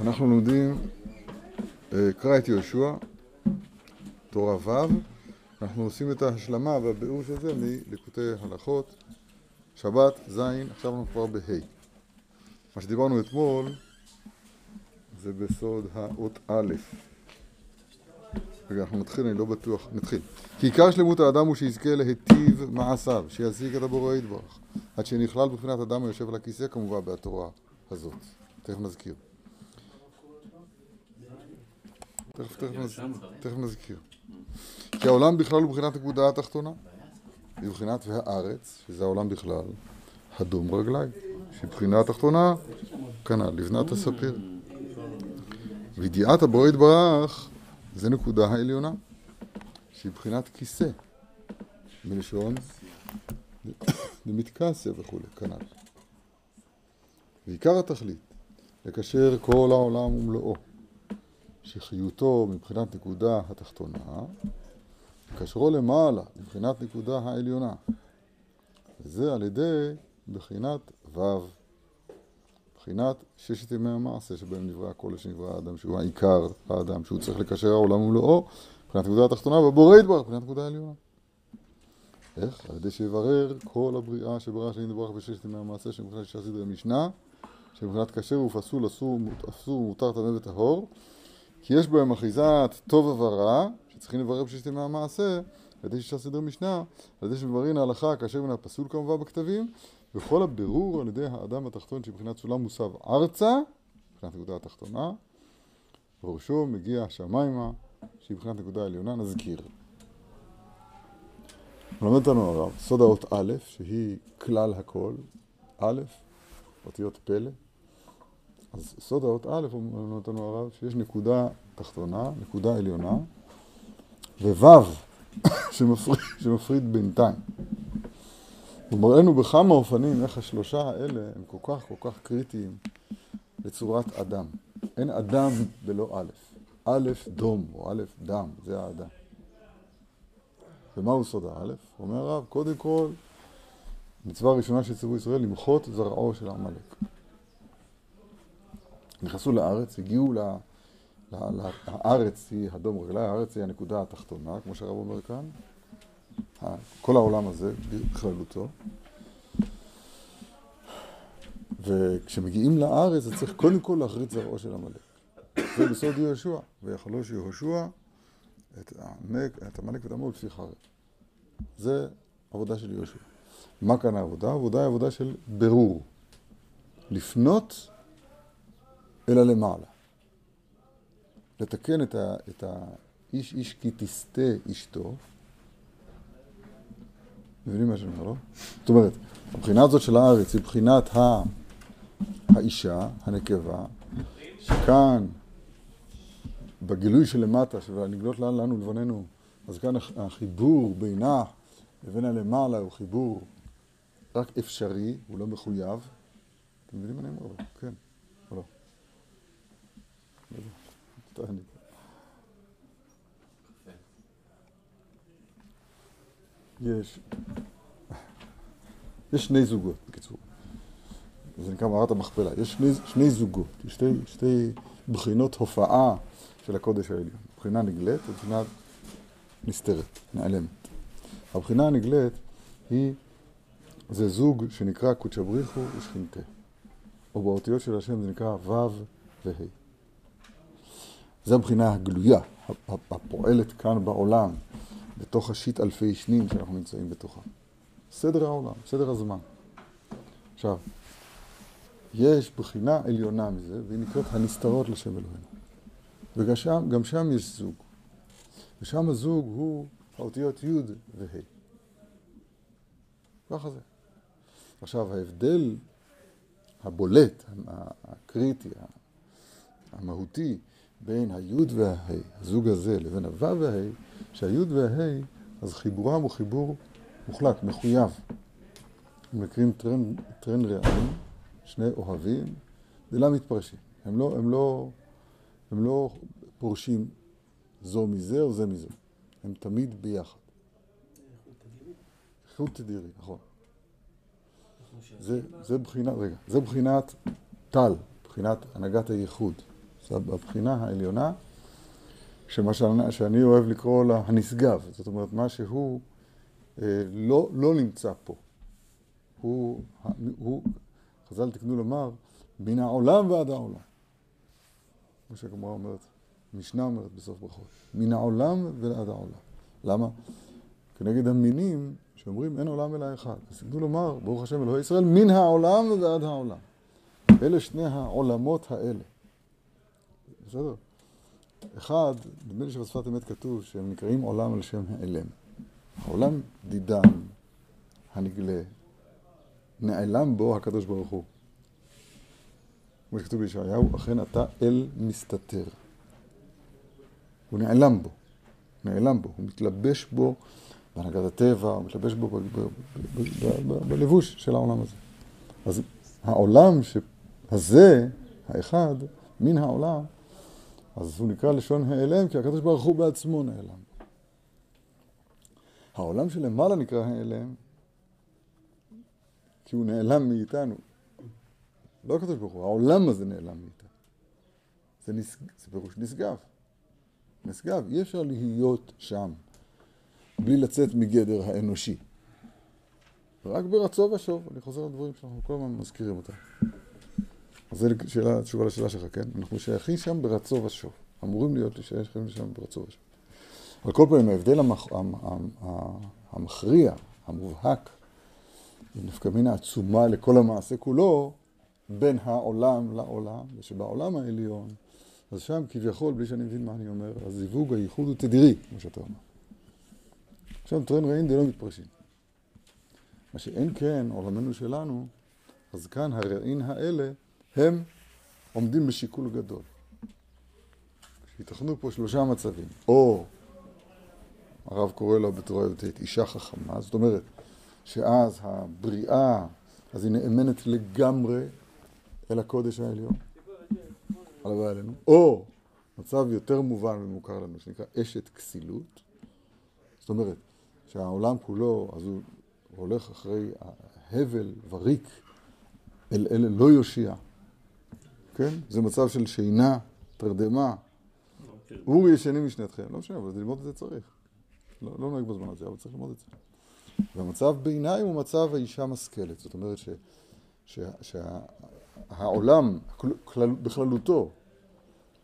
אנחנו לומדים, אה, קרא את יהושע, תורה ו', אנחנו עושים את ההשלמה והביאור של זה מליקוטי הלכות, שבת, ז', עכשיו אנחנו כבר בה'. מה שדיברנו אתמול זה בסוד האות א'. רגע, אנחנו נתחיל, אני לא בטוח, נתחיל. כי עיקר שלמות האדם הוא שיזכה להיטיב מעשיו, שישיג את הבורא יתברך, עד שנכלל בבחינת אדם היושב על הכיסא כמובן בתורה הזאת. תכף נזכיר. תכף, תכף, נז... תכף נזכיר. כי העולם בכלל הוא בחינת נקודה התחתונה. מבחינת והארץ, שזה העולם בכלל, הדום רגליים. שבחינה התחתונה, כנ"ל, לבנת הספיר. וידיעת הבורא יתברך זה נקודה העליונה, שהיא בחינת כיסא, מלשון דמתכסה וכולי, כנ"ל. ועיקר התכלית, לקשר כל העולם ומלואו, שחיותו מבחינת נקודה התחתונה, לקשרו למעלה, מבחינת נקודה העליונה. וזה על ידי בחינת ו', בחינת ששת ימי המעשה שבהם נברא הכל שנברא האדם, שהוא העיקר האדם, שהוא צריך לקשר העולם ומלואו, מבחינת נקודה התחתונה, והבורא יתברך, מבחינת נקודה העליונה. איך? על ידי שיברר כל הבריאה שברא שנתברך בששת ימי המעשה, שמבחינת שישה סדרי משנה, שמבחינת כשר ופסול, אסור, אסור, מותר, טמא וטהור, כי יש בהם אחיזת טוב ורע, שצריכים לברר בששת ימי המעשה, על ידי שישה סדרי משנה, על ידי שמבררים ההלכה כאשר מן הפסול כמובן בכתבים, וכל הבירור על ידי האדם התחתון שבחינת סולם מוסב ארצה, מבחינת נקודה התחתונה, וראשו מגיע השמיימה, שהיא מבחינת נקודה העליונה, נזכיר. מלמד אותנו הרב, סוד האות א', שהיא כלל הכל, א', אותיות פלא. אז סוד האות א', הוא מלמד אותנו הרב, שיש נקודה תחתונה, נקודה עליונה, וו' שמפריד, שמפריד בינתיים. הוא מראה לנו בכמה אופנים איך השלושה האלה הם כל כך כל כך קריטיים לצורת אדם. אין אדם בלא א', א' דום או א' דם, זה האדם. ומהו סוד האלף? אומר הרב, קודם כל, מצווה ראשונה של ציבור ישראל, למחות זרעו של עמלק. נכנסו לארץ, הגיעו ל... הארץ היא הדום רגלי, הארץ היא הנקודה התחתונה, כמו שהרב אומר כאן, כל העולם הזה בכללותו. וכשמגיעים לארץ, זה צריך קודם כל להחריץ זרעו של עמלק. זה בסוד יהושע, ויכלוש יהושע את עמלק ואת עמו לפי חרב. זה עבודה של יהושע. מה כאן העבודה? העבודה היא עבודה של ברור. לפנות אל הלמעלה. לתקן את, האיש איש כי תסטה אשתו. מבינים מה שאני אומר, לא? זאת אומרת, הבחינה הזאת של הארץ היא בחינת. האישה, הנקבה, שכאן בגילוי שלמטה, שנגלות לאן לנו לבוננו, אז כאן החיבור בינה לבין הלמעלה הוא חיבור רק אפשרי, הוא לא מחויב. אתם מבינים מה אני אומר? כן? יש, יש שני זוגות, בקיצור. זה נקרא מערת המכפלה. יש שני, שני זוגות, שתי, שתי בחינות הופעה של הקודש העליון. בחינה נגלית ובחינה נסתרת, נעלמת. הבחינה הנגלית היא, זה זוג שנקרא קודשא בריחו ושכינתה. או באותיות של השם זה נקרא ו' וה'. זו הבחינה הגלויה, הפועלת כאן בעולם, בתוך השיט אלפי שנים שאנחנו נמצאים בתוכה. סדר העולם, סדר הזמן. עכשיו, יש בחינה עליונה מזה, והיא נקראת הנסתרות לשם אלוהינו. וגם שם, שם יש זוג. ושם הזוג הוא האותיות י' וה'. ככה זה. עכשיו, ההבדל הבולט, הקריטי, המהותי, בין הי' והה', הזוג הזה, לבין הו' והה', שהי' והה', אז חיבורם הוא חיבור מוחלט, מחויב. הם מקרים טרן, טרן רעמים, שני אוהבים, לא מתפרשים. הם לא, הם לא, הם לא פורשים זו מזה או זה מזה. הם תמיד ביחד. איכות תדירי, נכון. זה, זה בחינת, רגע, זה בחינת טל, מבחינת הנהגת הייחוד. זאת הבחינה העליונה, שמה שאני, שאני אוהב לקרוא לה הנשגב. זאת אומרת, מה שהוא אה, לא, לא נמצא פה. הוא, הוא, חז"ל תקנו לומר, מן העולם ועד העולם. כמו שהגמרא אומרת, משנה אומרת בסוף ברכות, מן העולם ועד העולם. למה? כנגד המינים שאומרים אין עולם אלא אחד. אז תקנו לומר, ברוך השם אלוהי ישראל, מן העולם ועד העולם. אלה שני העולמות האלה. בסדר? אחד, נדמה לי שבשפת אמת כתוב שהם נקראים עולם על שם העלם. העולם דידם, הנגלה, נעלם בו הקדוש ברוך הוא. כמו שכתוב בישעיהו, אכן אתה אל מסתתר. הוא נעלם בו, נעלם בו, הוא מתלבש בו בהנהגת הטבע, הוא מתלבש בו בלבוש של העולם הזה. אז העולם הזה, האחד, מן העולם, אז הוא נקרא לשון העלם, כי הקדוש ברוך הוא בעצמו נעלם. העולם שלמעלה נקרא העלם, כי הוא נעלם מאיתנו. לא הקדוש ברוך הוא, העולם הזה נעלם מאיתנו. זה, נס... זה פירוש נשגב. נשגב, אי אפשר להיות שם בלי לצאת מגדר האנושי. רק ברצו ושוב, אני חוזר לדברים שאנחנו כל הזמן מזכירים אותם. זו שאלה, תשובה לשאלה שלך, כן? אנחנו שייכים שם ברצו ושוב. אמורים להיות שייכים שם ברצו ושוב. על כל פנים, ההבדל המכ... המכריע, המובהק, נפקא מינה עצומה לכל המעשה כולו, בין העולם לעולם, ושבעולם העליון, אז שם כביכול, בלי שאני מבין מה אני אומר, הזיווג, הייחוד הוא תדירי, כמו שאתה אומר. עכשיו, טרן רעים די לא מתפרשים. מה שאין כן, עולמנו שלנו, אז כאן הרעין האלה הם עומדים בשיקול גדול. ייתכנו פה שלושה מצבים. או, הרב קורא לו בתורה י"ט, אישה חכמה, זאת אומרת שאז הבריאה, אז היא נאמנת לגמרי אל הקודש העליון, הלוואי עלינו. או, מצב יותר מובן ומוכר לנו, שנקרא אשת כסילות. זאת אומרת, שהעולם כולו, אז הוא הולך אחרי הבל וריק אל אלה לא יושיע. כן? זה מצב של שינה, תרדמה. אורי ישנים משנתכם. לא משנה, אבל ללמוד את זה צריך. לא, לא נוהג בזמן הזה, אבל צריך ללמוד את זה. והמצב ביניים הוא מצב האישה משכלת. זאת אומרת שהעולם כלל, בכללותו,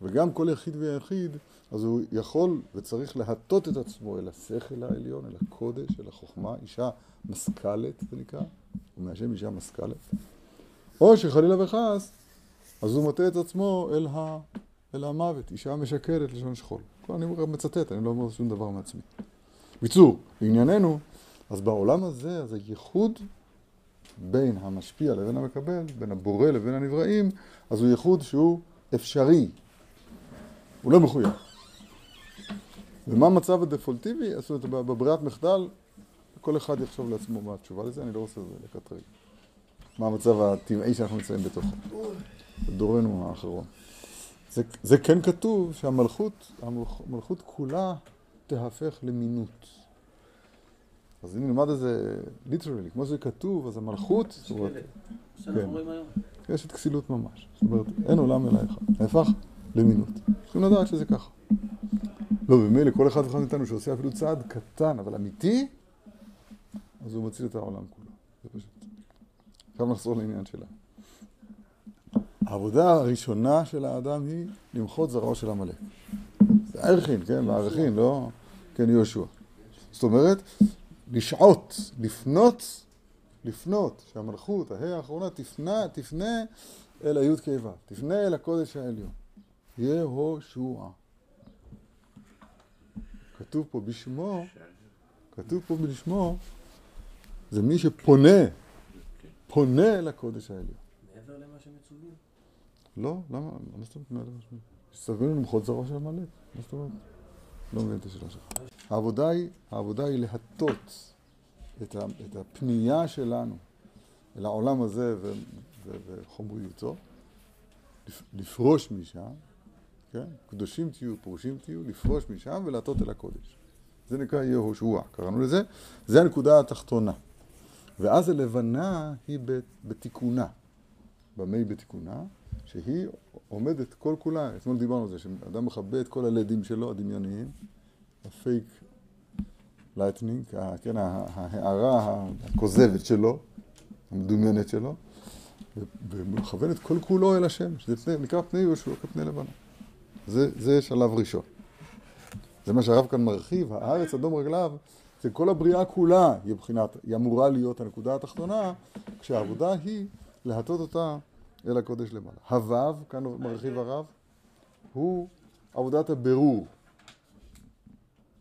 וגם כל יחיד ויחיד, אז הוא יכול וצריך להטות את עצמו אל השכל העליון, אל הקודש, אל החוכמה. אישה משכלת, זה נקרא, הוא מהשם אישה משכלת. או שחלילה וחס, אז הוא מטה את עצמו אל, ה, אל המוות, אישה משקרת לשון שכול. אני מצטט, אני לא אומר שום דבר מעצמי. בקיצור, לענייננו, אז בעולם הזה, אז הייחוד בין המשפיע לבין המקבל, בין הבורא לבין הנבראים, אז הוא ייחוד שהוא אפשרי, הוא לא מחויב. ומה המצב הדפולטיבי? זאת אומרת, בברירת מחדל, כל אחד יחשוב לעצמו מה התשובה לזה, אני לא רוצה לקטרג. מה המצב הטבעי שאנחנו נמצאים בתוכו, בדורנו האחרון. זה, זה כן כתוב שהמלכות, המלכות כולה תהפך למינות. אז אם נלמד את זה ליטרלי, כמו שזה כתוב, אז המלכות... כן, יש את כסילות ממש. זאת אומרת, אין עולם אלא אחד. נהפך למינות. צריכים לדעת שזה ככה. לא, במילא כל אחד ואחד מאיתנו שעושה אפילו צעד קטן, אבל אמיתי, אז הוא מציל את העולם כולו. זה פשוט. עכשיו נחזור לעניין שלה. העבודה הראשונה של האדם היא למחות זרעו של עמלק. זה ערכין, כן? מערכין, לא? כן, יהושע. זאת אומרת, לשעות, לפנות, לפנות, שהמלכות, ההא האחרונה, תפנה, תפנה אל היוד קיבה, תפנה אל הקודש העליון. יהושע. כתוב פה בשמו, כתוב פה בשמו, זה מי שפונה, פונה אל הקודש העליון. מעבר למה שמצווים? לא, למה? מה זאת אומרת? שסבינו למחות זרוע של עמלק. מה זאת אומרת? לא מבין את השאלה שלך. העבודה היא, העבודה היא להטות את הפנייה שלנו אל העולם הזה וחומריותו, לפרוש משם, כן? קדושים תהיו, פרושים תהיו, לפרוש משם ולהטות אל הקודש. זה נקרא יהושע, קראנו לזה. זה הנקודה התחתונה. ואז הלבנה היא בתיקונה. במה היא בתיקונה? שהיא עומדת כל כולה, אתמול דיברנו על זה, שאדם מכבה את כל הלדים שלו, הדמיוניים, ה fake lightning, כן, ההארה הכוזבת שלו, המדומיינת שלו, ומכוון את כל כולו אל השם, שזה נקרא פני יהושע כפני לבנה. זה, זה שלב ראשון. זה מה שהרב כאן מרחיב, הארץ אדום רגליו, זה כל הבריאה כולה, היא בחינת, היא אמורה להיות הנקודה התחתונה, כשהעבודה היא להטות אותה אל הקודש למעלה. הוו, כאן מרחיב הרב, הוא עבודת הבירור.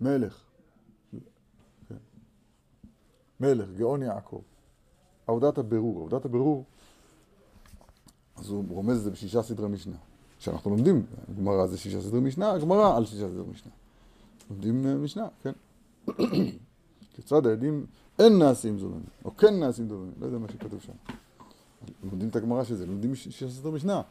מלך. כן. מלך, גאון יעקב. עבודת הבירור. עבודת הבירור, אז הוא רומז את זה בשישה סדרי משנה. כשאנחנו לומדים, גמרא זה שישה סדרי משנה, גמרא על שישה סדרי משנה. לומדים אה, משנה, כן. כיצד העדים אין נעשים זולמים, או כן נעשים זולמים, לא יודע מה שכתוב שם. לומדים את הגמרא של זה, לומדים שישה סדרי משנה,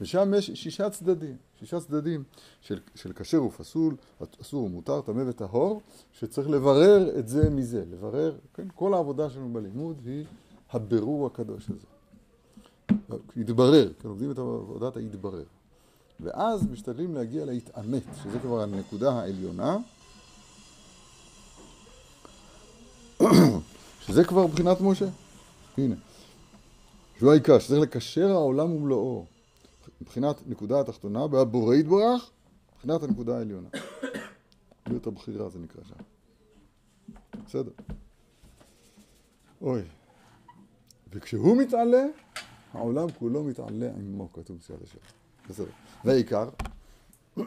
ושם יש שישה צדדים, שישה צדדים של, של כשר ופסול, אסור ומותר, טמא וטהור, שצריך לברר את זה מזה, לברר, כן, כל העבודה שלנו בלימוד היא הבירור הקדוש הזה. יתברר, כן, לומדים את עבודת היתברר. ואז משתדלים להגיע להתעמת, שזה כבר הנקודה העליונה, שזה כבר מבחינת משה. הנה. שהוא העיקר, שצריך לקשר העולם ומלואו. מבחינת נקודה התחתונה, והבורא יתברך, מבחינת הנקודה העליונה. להיות הבחירה זה נקרא שם. בסדר. אוי. וכשהוא מתעלה, העולם כולו מתעלה עמו, כתוב בסייעת השם. בסדר. והעיקר,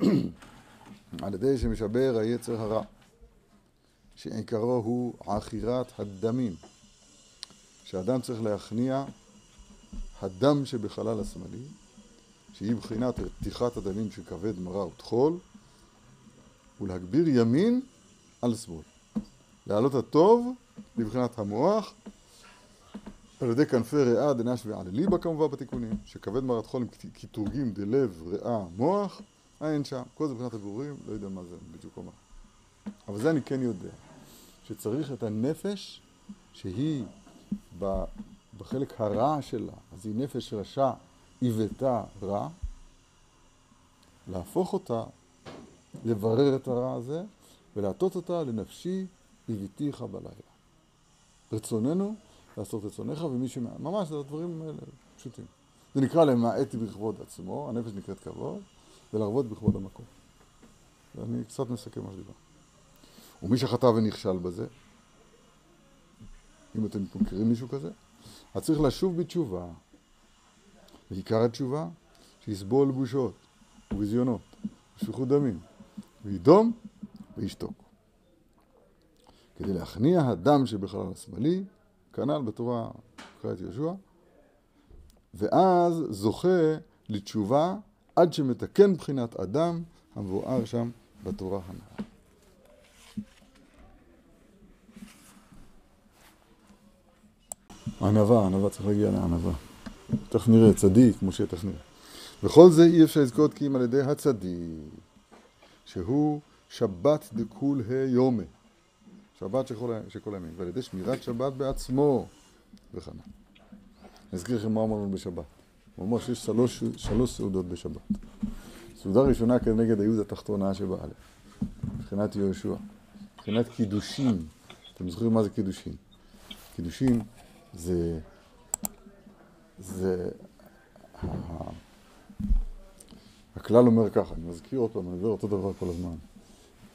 על ידי שמשבר היצר הרע, שעיקרו הוא עכירת הדמים, שאדם צריך להכניע הדם שבחלל השמאלי, שהיא בחינת רתיחת הדמים של כבד מרה וטחול, ולהגביר ימין על שמאל. להעלות הטוב לבחינת המוח, על ידי כנפי ריאה דנש ועל ליבה כמובן בתיקונים, שכבד מרת חול עם קטרוגים דלב, ריאה, מוח, אין שם. כל זה מבחינת הבירורים, לא יודע מה זה בדיוק אומר. אבל זה אני כן יודע, שצריך את הנפש שהיא בחלק הרע שלה, אז היא נפש רשע, עיוותה רע, להפוך אותה, לברר את הרע הזה, ולהטות אותה לנפשי הביתיך בלילה. רצוננו לעשות רצונך, ומי ש... ממש, זה הדברים האלה פשוטים. זה נקרא למעט בכבוד עצמו, הנפש נקראת כבוד, ולהרבות בכבוד המקום. ואני קצת מסכם מה שדיבר. ומי שחטא ונכשל בזה, אם אתם מכירים מישהו כזה, אז צריך לשוב בתשובה. ועיקר התשובה, שיסבול בושות וביזיונות ושפיכות דמים, וידום וישתוק. כדי להכניע הדם שבחלל השמאלי, כנ"ל בתורה, קרא את יהושע, ואז זוכה לתשובה עד שמתקן בחינת אדם המבואר שם בתורה הנאה. ענווה, ענווה צריך להגיע לענווה. תכף נראה, צדיק, משה, תכף נראה. וכל זה אי אפשר לזכות כי אם על ידי הצדיק, שהוא שבת דכול היומה, שבת של כל הימים, ועל ידי שמירת שבת בעצמו, וכן. אני אזכיר לכם מה אמרנו בשבת. הוא אמר שיש שלוש, שלוש סעודות בשבת. סעודה ראשונה כנגד היהוד התחתונה שבאלף, מבחינת יהושע, מבחינת קידושין. אתם זוכרים מה זה קידושין? קידושין זה, זה, הכלל אומר ככה, אני מזכיר עוד פעם, אני עובר אותו דבר כל הזמן.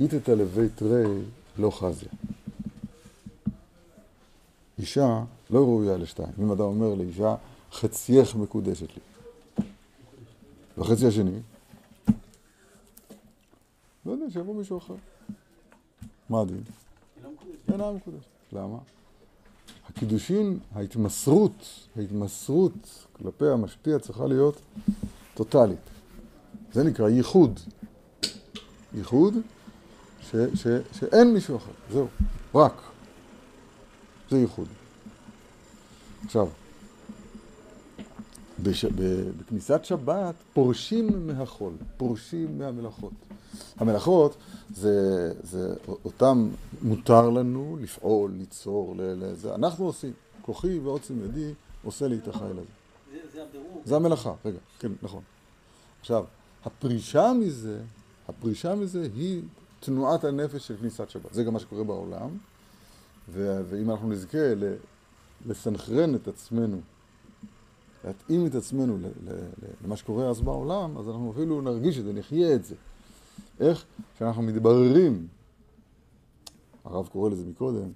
איתת לבית רי לא חזיה. אישה לא ראויה לשתיים. אם אדם אומר לאישה, חצייך מקודשת לי. והחצי השני, לא יודע, שיבוא מישהו אחר. מה הדין? אינה מקודשת. למה? הקידושין, ההתמסרות, ההתמסרות כלפי המשפיע צריכה להיות טוטאלית. זה נקרא ייחוד. ייחוד ש, ש, שאין מישהו אחר, זהו, רק. זה ייחוד. עכשיו, בש... בכניסת שבת פורשים מהחול, פורשים מהמלאכות. המלאכות זה, זה אותם מותר לנו לפעול, ליצור, לזה. אנחנו עושים. כוחי ועוצם ידי עושה לי את החיל הזה. זה, זה זה המלאכה, רגע, כן, נכון. עכשיו, הפרישה מזה, הפרישה מזה היא תנועת הנפש של כניסת שבת. זה גם מה שקורה בעולם, ואם אנחנו נזכה לסנכרן את עצמנו, להתאים את עצמנו למה שקורה אז בעולם, אז אנחנו אפילו נרגיש את זה, נחיה את זה. איך שאנחנו מתבררים, הרב קורא לזה מקודם,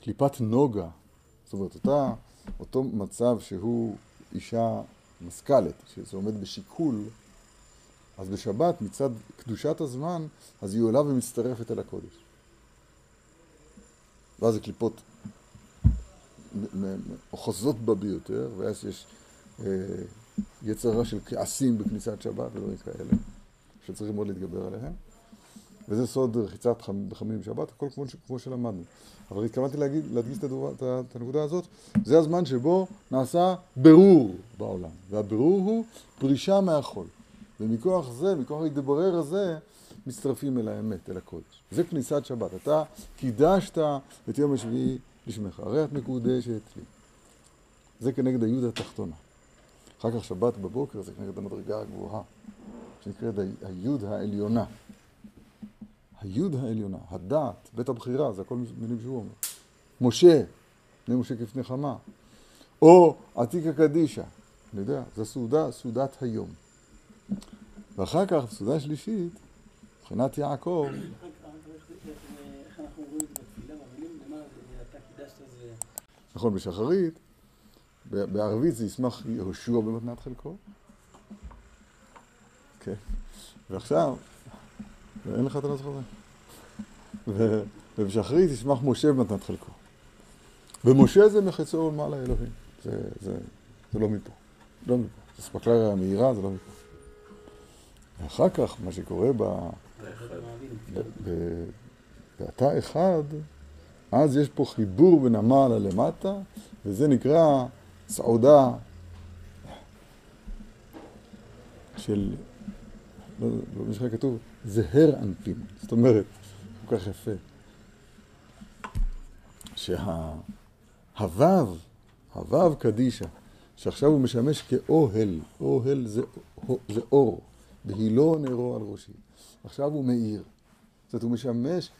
שקליפת נוגה, זאת אומרת, אותה, אותו מצב שהוא אישה משכלת, שזה עומד בשיקול, אז בשבת, מצד קדושת הזמן, אז היא עולה ומצטרפת אל הקודש. ואז זה קליפות אוחזות בה ביותר, ואז יש אה, יצרה של כעסים בכניסת שבת ודברים כאלה, שצריכים מאוד להתגבר עליהם. וזה סוד רחיצת בחמים בשבת, הכל כמו, כמו שלמדנו. אבל התכוונתי להדגיש את, את הנקודה הזאת, זה הזמן שבו נעשה ברור בעולם, והברור הוא פרישה מהחול. ומכוח זה, מכוח ההתברר הזה, מצטרפים אל האמת, אל הקודש. זה כניסת שבת. אתה קידשת את יום השביעי לשמך, הרי את מקודשת לי. זה כנגד היוד התחתונה. אחר כך שבת בבוקר זה כנגד המדרגה הגבוהה, שנקראת היוד העליונה. היוד העליונה, הדעת, בית הבחירה, זה הכל מילים שהוא אומר. משה, פני משה כפני חמה. או עתיקה קדישה, אני יודע, זו סעודה, סעודת היום. ואחר כך, סעודה שלישית, מבחינת יעקב, נכון, בשחרית, בערבית זה ישמח יהושע במתנת חלקו. כן. ועכשיו, ואין לך את הנוסח הזה. ובשחרית ישמח משה במתנת חלקו. ומשה זה מחצור מעלה אלוהים. זה, זה, זה לא מפה. לא מפה. זה ספקלריה מהירה, זה לא מפה. ואחר כך, מה שקורה ב... ואתה אחד, אז יש פה חיבור בין המעלה למטה, וזה נקרא סעודה של, לא, לא משחק כתוב, זהר אנפין. זאת אומרת, כל כך יפה, שהוו, הוו קדישה, שעכשיו הוא משמש כאוהל, אוהל זה, זה אור, בהילו נרו על ראשי. עכשיו הוא מאיר. זאת אומרת, הוא משמש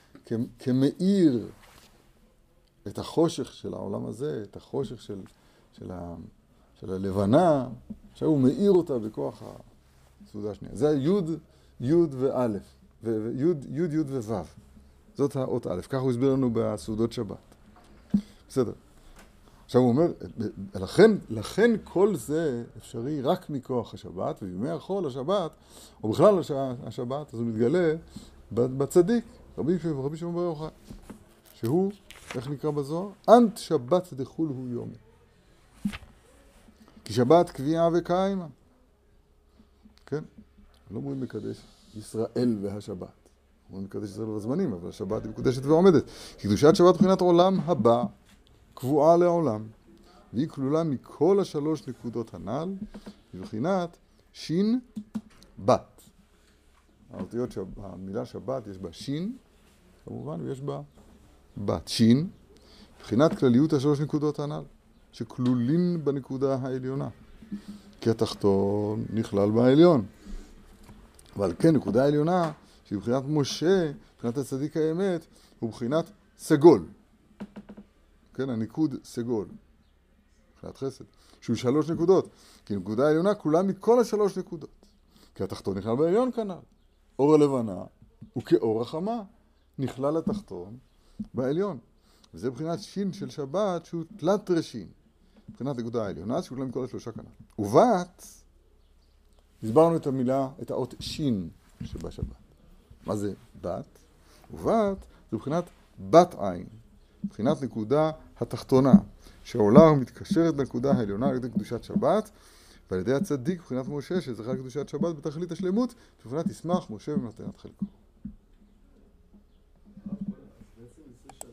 כמאיר את החושך של העולם הזה, את החושך של, של, ה, של הלבנה, עכשיו הוא מאיר אותה בכוח הסעודה השנייה. זה היוד, יוד ואלף, ויוד, יוד, יוד ווו. זאת האות א', ככה הוא הסביר לנו בסעודות שבת. בסדר. עכשיו הוא אומר, לכן, לכן כל זה אפשרי רק מכוח השבת, ובימי החול השבת, או בכלל השבת, אז הוא מתגלה בצדיק, רבי שמעון בר יוחאי, שהוא איך נקרא בזוהר? אנט שבת דחול הוא יום. כי שבת קביעה וקיימה. כן? לא אומרים מקדש ישראל והשבת. אומרים מקדש ישראל בזמנים, אבל השבת היא מקודשת ועומדת. קדושת שבת מבחינת עולם הבא, קבועה לעולם, והיא כלולה מכל השלוש נקודות הנ"ל, מבחינת שין בת. האותיות, המילה שבת יש בה שין, כמובן, ויש בה בת שין, מבחינת כלליות השלוש נקודות הנ"ל, שכלולים בנקודה העליונה. כי התחתון נכלל בעליון. ועל כן, נקודה העליונה, שהיא מבחינת משה, מבחינת הצדיק האמת, הוא מבחינת סגול. כן, הניקוד סגול. מבחינת חסד. שהוא שלוש נקודות. כי נקודה העליונה כולה מכל השלוש נקודות. כי התחתון נכלל בעליון כנ"ל. אור הלבנה הוא כאור החמה. נכלל התחתון בעליון. וזה מבחינת שין של שבת שהוא תלת ראשין. מבחינת נקודה העליונה שכולם כל השלושה כנ"ל. ובת, הסברנו את המילה, את האות שין שבשבת. מה זה בת? ובת זה מבחינת בת עין. מבחינת נקודה התחתונה, שעולה ומתקשרת לנקודה העליונה על ידי קדושת שבת, ועל ידי הצדיק מבחינת משה, שזכה לקדושת שבת בתכלית השלמות, מבחינת ישמח משה במתנת חלקו.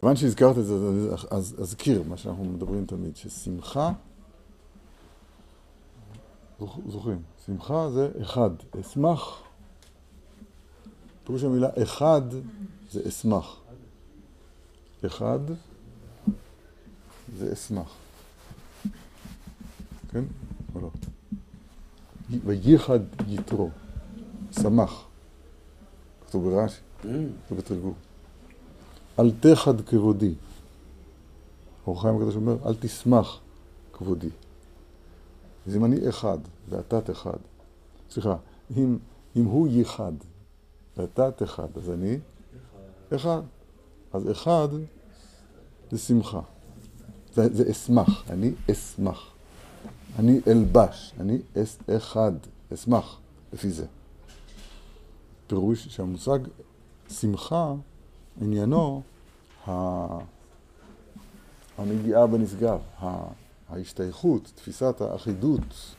כיוון שהזכרת את זה, אז אזכיר מה שאנחנו מדברים תמיד, ששמחה, זוכרים, שמחה זה אחד, אשמח, פירוש המילה אחד זה אשמח. אחד זה אשמח. כן? או לא? וייחד יתרו, שמח. כתוב ברש"י, Mm. אל תחד כבודי. אור חיים הקדוש אומר, אל תשמח כבודי. אז אם אני אחד ואתה תחד, סליחה, אם, אם הוא ייחד ואתה תחד, אז אני אחד. אז אחד זה שמחה. זה, זה אשמח, אני אשמח. אני אלבש, אני אס, אחד, אשמח, לפי זה. פירוש שהמושג שמחה, עניינו הנגיעה בנשגב, ההשתייכות, תפיסת האחידות,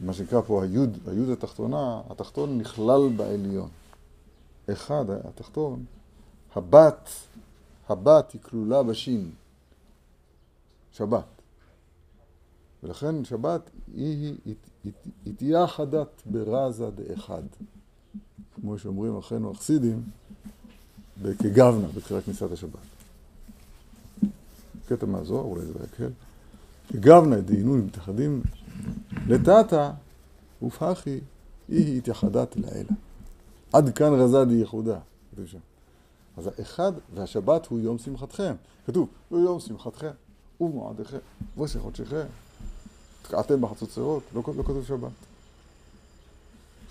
מה שנקרא פה היוד, היוד התחתונה, התחתון נכלל בעליון. אחד, התחתון, הבת, הבת היא כלולה בשין, שבת. ולכן שבת היא, אחדת ברזה דאחד. כמו שאומרים אחינו החסידים, כגוונה בתחילת כניסת השבת. קטע מהזוהר, אולי זה לא יקל. כגוונה דהינון מתאחדים לטאטה ופחי היא התייחדת לאלה. עד כאן רזה דייחודה, כתוב שם. אז האחד והשבת הוא יום שמחתכם. כתוב, הוא יום שמחתכם ומועדיכם וראשי חודשיכם. תקעתם בחצוצרות, לא, לא כתוב שבת.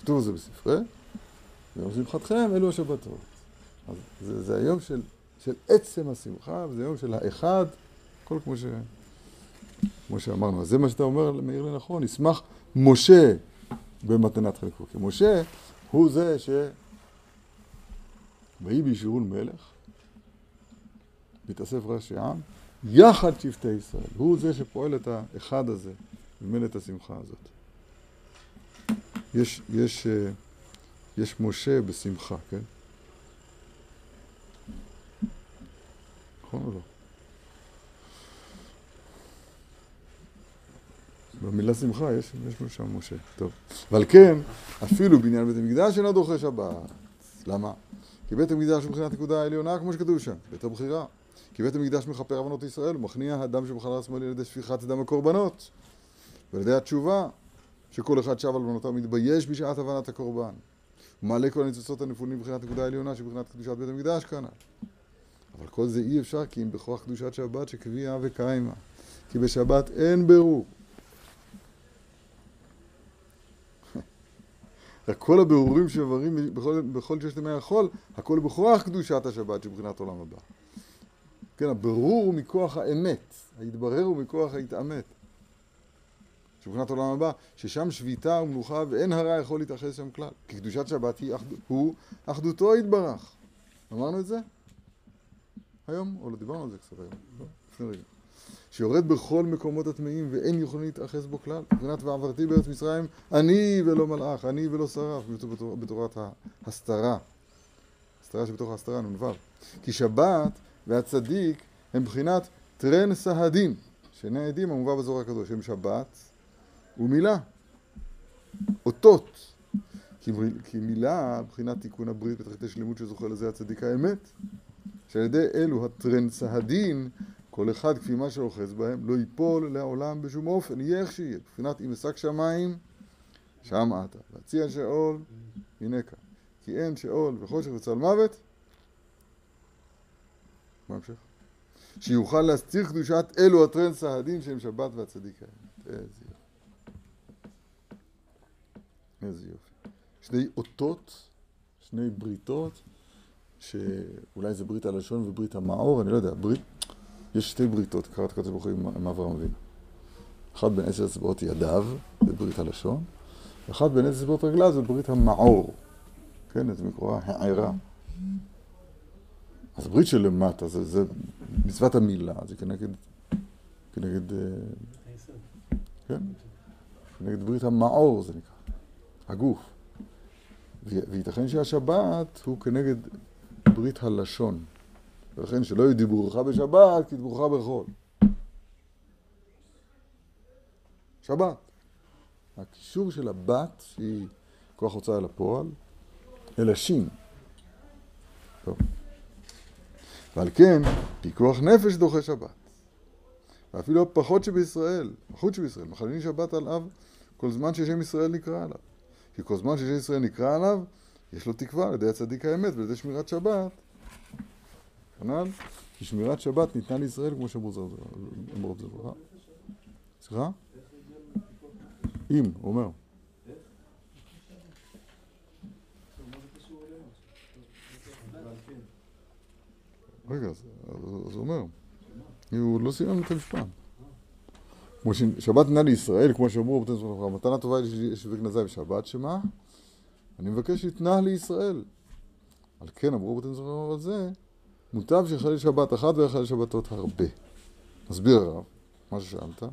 כתוב זה בספרי, ויום שמחתכם אלו השבתות. אז זה, זה היום של, של עצם השמחה, וזה היום של האחד, הכל כמו, ש, כמו שאמרנו. אז זה מה שאתה אומר, מאיר לנכון, ישמח משה במתנת חלקו. כי משה הוא זה ש... ויהי בישורון מלך, מתאסף ראשי עם, יחד שבטי ישראל. הוא זה שפועל את האחד הזה, ממילא את השמחה הזאת. יש, יש, אה, יש משה בשמחה, כן? נכון או לא? במילה שמחה יש, יש שם משה. טוב. ועל כן, אפילו בעניין בית המקדש אינו דוחה שבת. למה? כי בית המקדש הוא מבחינת נקודה העליונה, כמו שכתוב שם, בית הבחירה. כי בית המקדש מכפר עוונות ישראל, הוא מכניע הדם שבחלל השמאלי על ידי שפיכת דם הקורבנות. ועל ידי התשובה, שכל אחד שב על בנותיו מתבייש בשעת הבנת הקורבן. הוא מעלה כל הניצוצות הנפונים מבחינת נקודה העליונה שבחינת קדושת בית המקדש כנ"ל. אבל כל זה אי אפשר כי אם בכוח קדושת שבת שקביעה וקיימה. כי בשבת אין ברור. רק כל הבירורים שאיברים בכל, בכל ששת ימי החול, הכל בכוח קדושת השבת שבחינת עולם הבא. כן, הבירור הוא מכוח האמת, ההתברר הוא מכוח ההתעמת. שבחינת עולם הבא, ששם שביתה ומנוחה ואין הרע יכול להתאחז שם כלל. כי קדושת שבת היא, הוא אחדותו יתברך. אמרנו את זה? היום? או לא דיברנו על זה קצת היום? לא? לפני רגע. שיורד בכל מקומות הטמאים ואין יכולים להתאחז בו כלל. מבחינת ועברתי בארץ מצרים, אני ולא מלאך, אני ולא שרף, בתור, בתורת ההסתרה. הסתרה שבתוך ההסתרה, נ"ו. כי שבת והצדיק הם מבחינת טרן סהדים, שני עדים המובא בזוהר הקדוש, הם שבת ומילה, אותות. כי, מילה, מבחינת תיקון הברית בתחתית שלמות שזוכה לזה הצדיק האמת, שעל ידי אלו הטרן סהדין כל אחד כפי מה שאוחז בהם, לא ייפול לעולם בשום אופן, יהיה איך שיהיה. מבחינת אם אשק שמיים, שם עתה. והציע שאול, הנה כאן. כי אין שאול וחושך וצל מוות. מה המשך? שיוכל להסתיר קדושת אלו הטרן סהדים שהם שבת והצדיק האמת. איזה יופי. איזה יופי. שני אותות, שני בריתות, שאולי זה ברית הלשון וברית המאור, אני לא יודע, ברית... יש שתי בריתות, קראת הקדוש ברוך הוא עם אברהם אבינו. אחת בין עשר אצבעות ידיו, זה ברית הלשון, ואחת בין עשר אצבעות רגליו, זה ברית המאור. כן, זה מקורה הערה. אז ברית שלמטה, זה, זה מצוות המילה, זה כנגד, כנגד, כן, כנגד ברית המאור זה נקרא, הגוף. וייתכן שהשבת הוא כנגד ברית הלשון. ולכן שלא יהיו דיבורך בשבת, כי דיבורך בחול. שבת. הקישור של הבת, שהיא כוח הוצאה לפועל, אל השין. ועל כן, פיקוח נפש דוחה שבת. ואפילו פחות שבישראל, פחות שבישראל, מחללים שבת על אב כל זמן ששם ישראל נקרא עליו. כי כל זמן ששם ישראל נקרא עליו, יש לו תקווה על ידי הצדיק האמת ועל ידי שמירת שבת. כנ"ל, כי שמירת שבת ניתנה לישראל כמו שאמרו זה ברכה. סליחה? אם, הוא אומר. רגע, אז הוא אומר, הוא לא סיים את המשפט. כמו ששבת ניתנה לישראל, כמו שאמרו מתנה טובה יש וגנזה בשבת, שמה? אני מבקש שתנה לישראל. על כן אמרו רבותינו זכרונו על זה, מוטב שיחלל שבת אחת ויחלל שבתות הרבה. מסביר הרב, מה ששאלת. אני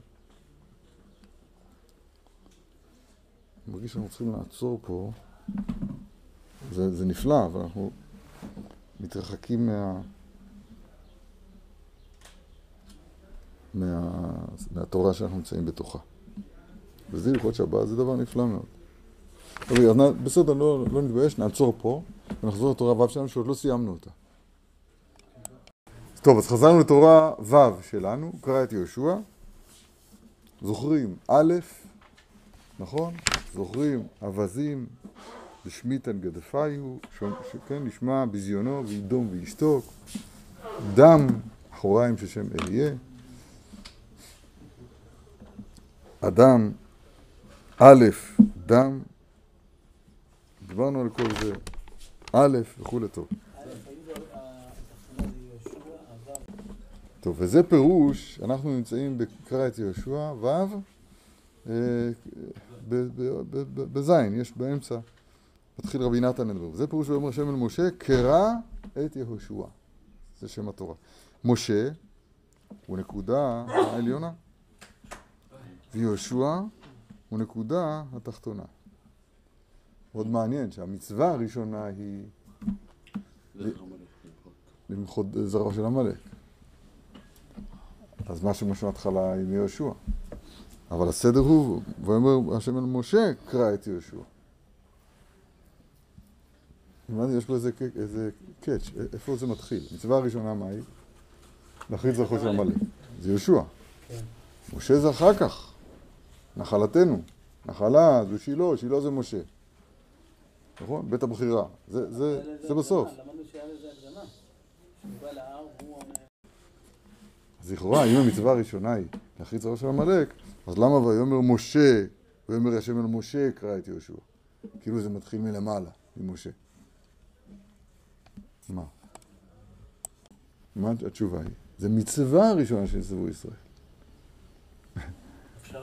מרגיש שאנחנו צריכים לעצור פה. זה, זה נפלא, אבל אנחנו מתרחקים מה... מה... מהתורה שאנחנו נמצאים בתוכה. וזה הלכות שבת, זה דבר נפלא מאוד. אוקיי, אז בסדר, לא, לא נתבייש, נעצור פה, ונחזור לתורה ו' שלנו, שעוד לא סיימנו אותה. טוב, אז חזרנו לתורה ו' שלנו, קרא את יהושע. זוכרים א', נכון? זוכרים אווזים ושמיתן גדפיו, כן, נשמע בזיונו וידום וישתוק, דם אחוריים ששם אהיה. אדם, א', דם, דיברנו על כל זה, א', וכולי טוב. טוב, וזה פירוש, אנחנו נמצאים בקרא את יהושע, ו', אה, בזין, יש באמצע, מתחיל רבי נתן לדבר. זה פירוש ואומר השם אל משה, קרא את יהושע. זה שם התורה. משה הוא נקודה העליונה. ויהושע הוא נקודה התחתונה. מאוד מעניין שהמצווה הראשונה היא למחות זרעו של עמלק. אז מה שמשה התחלה עם יהושע. אבל הסדר הוא, ואומר השם אל משה, קרא את יהושע. יש פה איזה, איזה קאץ', איפה זה מתחיל? המצווה הראשונה מה היא? להכריז זרחו של עמלק. זה יהושע. כן. משה זה אחר כך. נחלתנו. נחלה זו שילה, שילה זה משה. נכון? בית הבחירה. זה, זה, זה בסוף. אז לכאורה, אם המצווה הראשונה היא להכריז ראש של עמלק, אז למה ויאמר משה, ויאמר השם אל משה, קרא את יהושע? כאילו זה מתחיל מלמעלה, ממשה. מה? מה התשובה היא? זה מצווה הראשונה שנצטוו ישראל.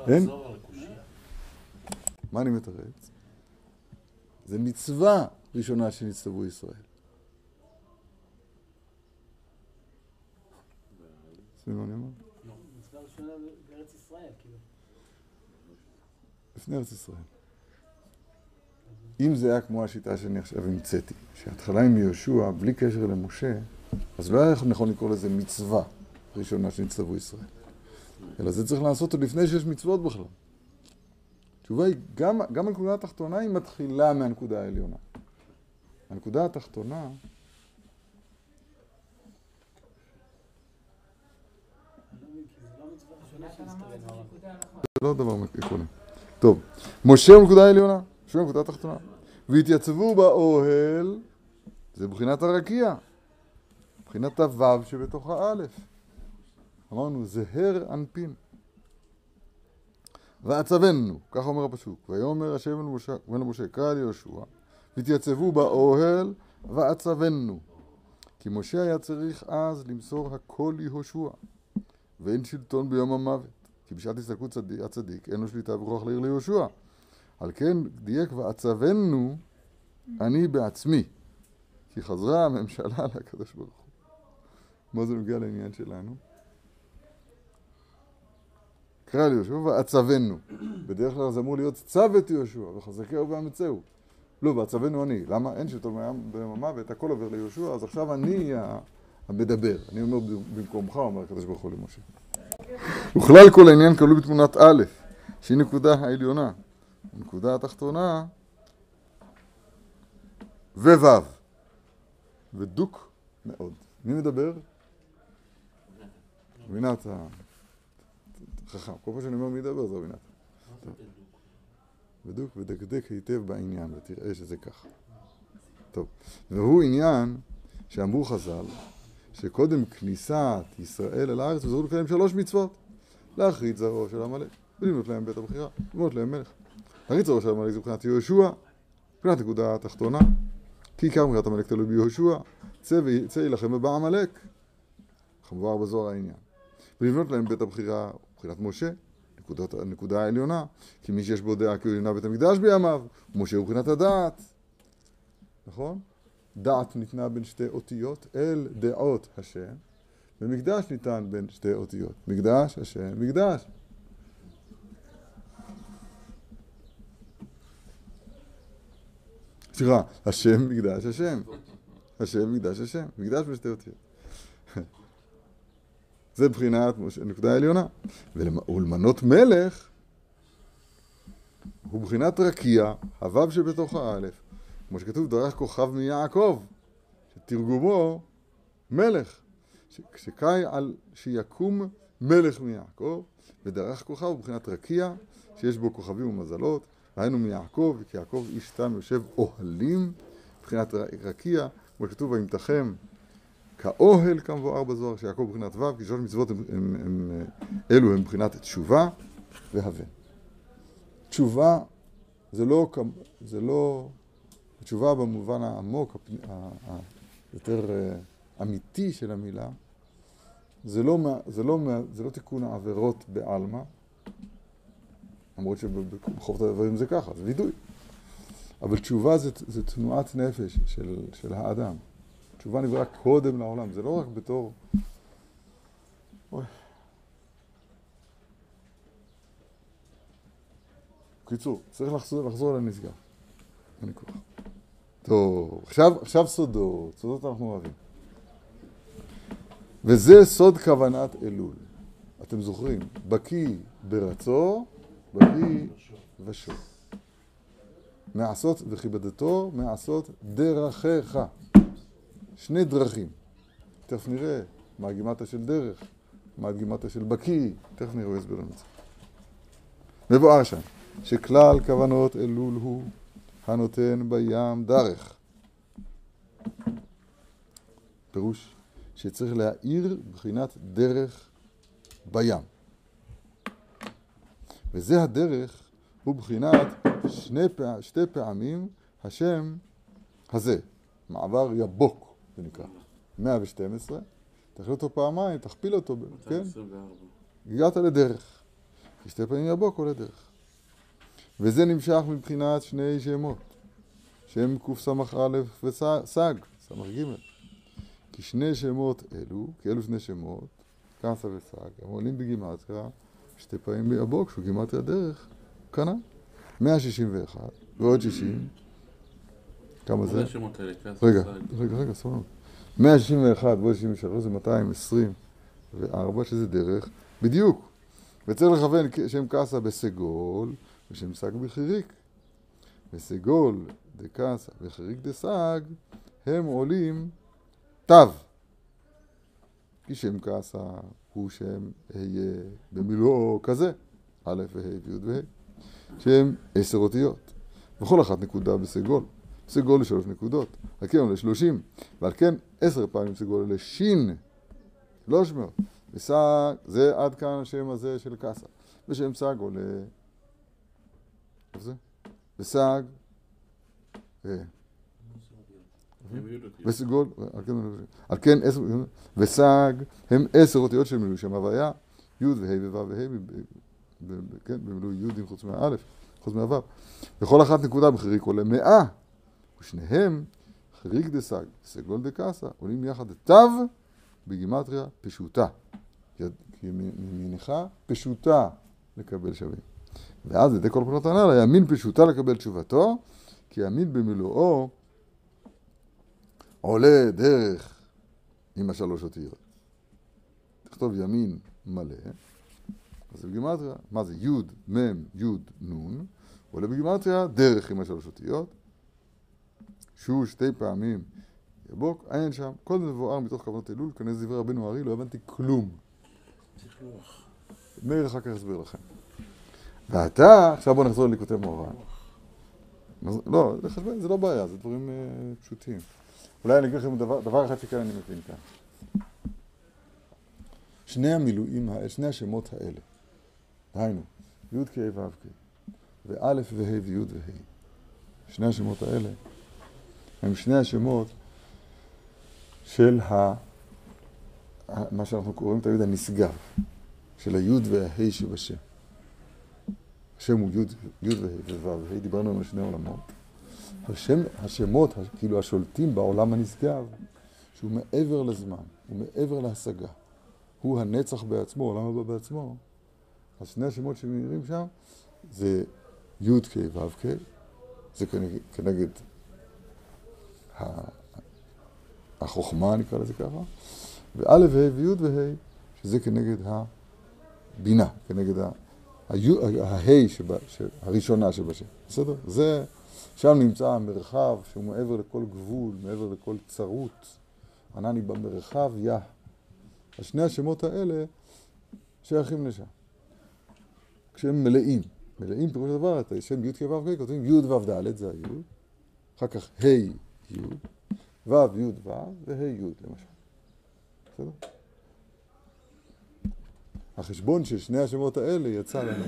אין? מה אני מתרץ? זה מצווה ראשונה שנצטוו ישראל. לא, כאילו. לפני ארץ ישראל. אם זה היה כמו השיטה שאני עכשיו המצאתי, שההתחלה עם יהושע, בלי קשר למשה, אז לא היה נכון לקרוא לזה מצווה ראשונה שנצטוו ישראל. אלא זה צריך לעשות עוד לפני שיש מצוות בכלל. התשובה היא, גם, גם הנקודה התחתונה היא מתחילה מהנקודה העליונה. הנקודה התחתונה זה לא דבר עקרוני. טוב, משה הוא נקודה העליונה, שהוא נקודה התחתונה. והתייצבו באוהל, זה מבחינת הרקיע, מבחינת הוו שבתוך האלף. אמרנו, זהר אנפין. ועצבנו, כך אומר הפסוק, ויאמר השם אל משה, קרא ליהושע, והתייצבו באוהל ועצבנו. כי משה היה צריך אז למסור הכל ליהושע, ואין שלטון ביום המוות, כי בשעת הסתכלות הצדיק אין לו שליטה בכוח לעיר ליהושע. על כן דייק ועצבנו אני בעצמי, כי חזרה הממשלה לקדוש ברוך הוא. מה זה נוגע לעניין שלנו? קרא ליהושע ועצבנו. בדרך כלל זה אמור להיות צו את יהושע וחזקהו ואמצהו. לא, ועצבנו אני. למה? אין שלטון ביום המוות, הכל עובר ליהושע, אז עכשיו אני המדבר. אני אומר במקומך, אומר הקדוש ברוך הוא למשה. וכלל כל העניין כלול בתמונת א', שהיא נקודה העליונה. הנקודה התחתונה, וו', ודוק מאוד. מי מדבר? רינת חכם. כל פעם שאני אומר מי ידבר זה רבי נתן. בדוק ודקדק היטב בעניין, ותראה שזה ככה. טוב, והוא עניין שאמרו חז"ל, שקודם כניסת ישראל אל הארץ, וזרו לקיים שלוש מצוות. להחריץ זרעו של עמלק, ולבנות להם בית הבחירה, לבנות להם מלך. להחריץ זרעו של עמלק זה מבחינת יהושע, מבחינת נקודה התחתונה, כי עיקר מבחינת עמלק תלוי ביהושע, צא יילחם בעמלק. כמובן בזוהר העניין. ולבנות להם בית הבחירה, מבחינת משה, נקודת, הנקודה העליונה, כי מי שיש בו דעה כאילו יבנה בית המקדש בימיו, משה הוא מבחינת הדעת, נכון? דעת ניתנה בין שתי אותיות, אל דעות השם, ומקדש ניתן בין שתי אותיות. מקדש, השם, מקדש. סליחה, השם, מקדש, השם. השם, מקדש, השם. מקדש בין שתי אותיות. זה בחינת נקודה עליונה. ולמנות מלך הוא בחינת רקיע, הוו שבתוך האלף. כמו שכתוב, דרך כוכב מיעקב, שתרגומו מלך. שקאי על שיקום מלך מיעקב, ודרך כוכב הוא מבחינת רקיע, שיש בו כוכבים ומזלות, ראינו מיעקב, כי יעקב איש תם יושב אוהלים, מבחינת רקיע, כמו שכתוב, וימתחם כאוהל כמבואר בזוהר, שיעקב מבחינת ו', כי שלוש מצוות הם, הם, הם, אלו הם מבחינת תשובה והבן. תשובה זה לא, זה לא, תשובה במובן העמוק, היותר אה, אמיתי של המילה, זה לא, זה לא, זה לא תיקון העבירות בעלמא, למרות שבחובת הדברים זה ככה, זה וידוי. אבל תשובה זה, זה תנועת נפש של, של האדם. תשובה נבראה קודם לעולם, זה לא רק בתור... אוי. בקיצור, צריך לחזור, לחזור כוח. טוב, עכשיו, עכשיו סודות, סודות אנחנו אוהבים. וזה סוד כוונת אלול. אתם זוכרים, בקי ברצו, בקי ושוב. מעשות וכיבדתו, מעשות דרכיך. שני דרכים. תכף נראה מה הגימטה של דרך, מה הגימטה של בקי, תכף נראה, הוא יסביר לנו את זה. מבואר שם, שכלל כוונות אלול הוא הנותן בים דרך. פירוש שצריך להאיר בחינת דרך בים. וזה הדרך הוא בחינת שני פעמים, שתי פעמים השם הזה, מעבר יבוק. זה נקרא. 112, תכפיל אותו פעמיים, תכפיל אותו, כן? הגעת לדרך. שתי פעמים יבוק או לדרך. וזה נמשך מבחינת שני שמות, שם קס"א וסג, ס"ג. כי שני שמות אלו, כי אלו שני שמות, קסא וסג, הם עולים בגימטריה, שתי פעמים ביבוק, שהוא גימטריה דרך, קנה. 161 ועוד 60 כמה זה? רגע, רגע, רגע, סבבה. 161 ועוד 63 זה 224, שזה דרך, בדיוק. וצריך לכוון שם קאסה בסגול ושם סג בחיריק. וסגול דקאסה וחיריק דסג הם עולים תו. כי שם קאסה הוא שם היה במילואו כזה, א' וה' וי' וה', שהם עשר אותיות. וכל אחת נקודה בסגול. סגול לשלוש נקודות, על כן עולה שלושים, ועל כן עשר פעמים סגול עולה שין, שלוש מאות. וסג, זה עד כאן השם הזה של קאסה. ושם סג עולה... איך זה? וסג... וסגול, על כן עשר, וסג הם עשר אותיות של מילוי שם הוויה, י' וה' וו' וה', כן, במילוי י' חוץ מהאלף, חוץ מהו'. בכל אחת נקודה בחיריק עולה מאה. ושניהם, חריג דסג, סגול דקאסה, עולים יחד לתו בגימטריה פשוטה. כי מניחה פשוטה לקבל שווים. ואז ידי כל פנות הנ"ל, הימין פשוטה לקבל תשובתו, כי ימין במילואו עולה דרך עם השלוש אותיות. תכתוב ימין מלא, אז בגימטריה, מה זה י' מ' י' נ', עולה בגימטריה דרך עם השלוש אותיות, שהוא שתי פעמים יבוק, אין שם, כל זה מבואר מתוך כוונות אלול, כנראה דברי רבנו הארי, לא הבנתי כלום. מאיר אחר כך יסביר לכם. ועתה, עכשיו בואו נחזור לליקוטי מוהר"ן. לא, זה לא בעיה, זה דברים uh, פשוטים. אולי אני אגיד לכם דבר, דבר אחד שכאן אני מבין כאן. שני המילואים שני השמות האלה, דהיינו, י' כ' ו' כ', וא' וה' וי' וה', שני השמות האלה, הם שני השמות של ה... מה שאנחנו קוראים תמיד הנשגב, של היוד וההי שבשם. השם הוא יוד, יוד וה' וו', דיברנו על שני עולמות. השם, השמות, כאילו השולטים בעולם הנשגב, שהוא מעבר לזמן, הוא מעבר להשגה. הוא הנצח בעצמו, עולם הבא בעצמו. אז שני השמות שמאירים שם זה י' כ' ו' כ', זה כנגד, כנגד החוכמה, נקרא לזה ככה, וא' ה' וי' וה', שזה כנגד הבינה, כנגד הה' הראשונה שבשם. בסדר? זה, שם נמצא המרחב שהוא מעבר לכל גבול, מעבר לכל צרות. ענני במרחב יה. אז שני השמות האלה שייכים לשם. כשהם מלאים. מלאים פירוש הדבר, את השם י' כ' ו' כ', כותבים י' ו' ד', זה הי', אחר כך ה' י', ו' י' ו' וה' י' למשל. בסדר? החשבון של שני השמות האלה יצא לנו.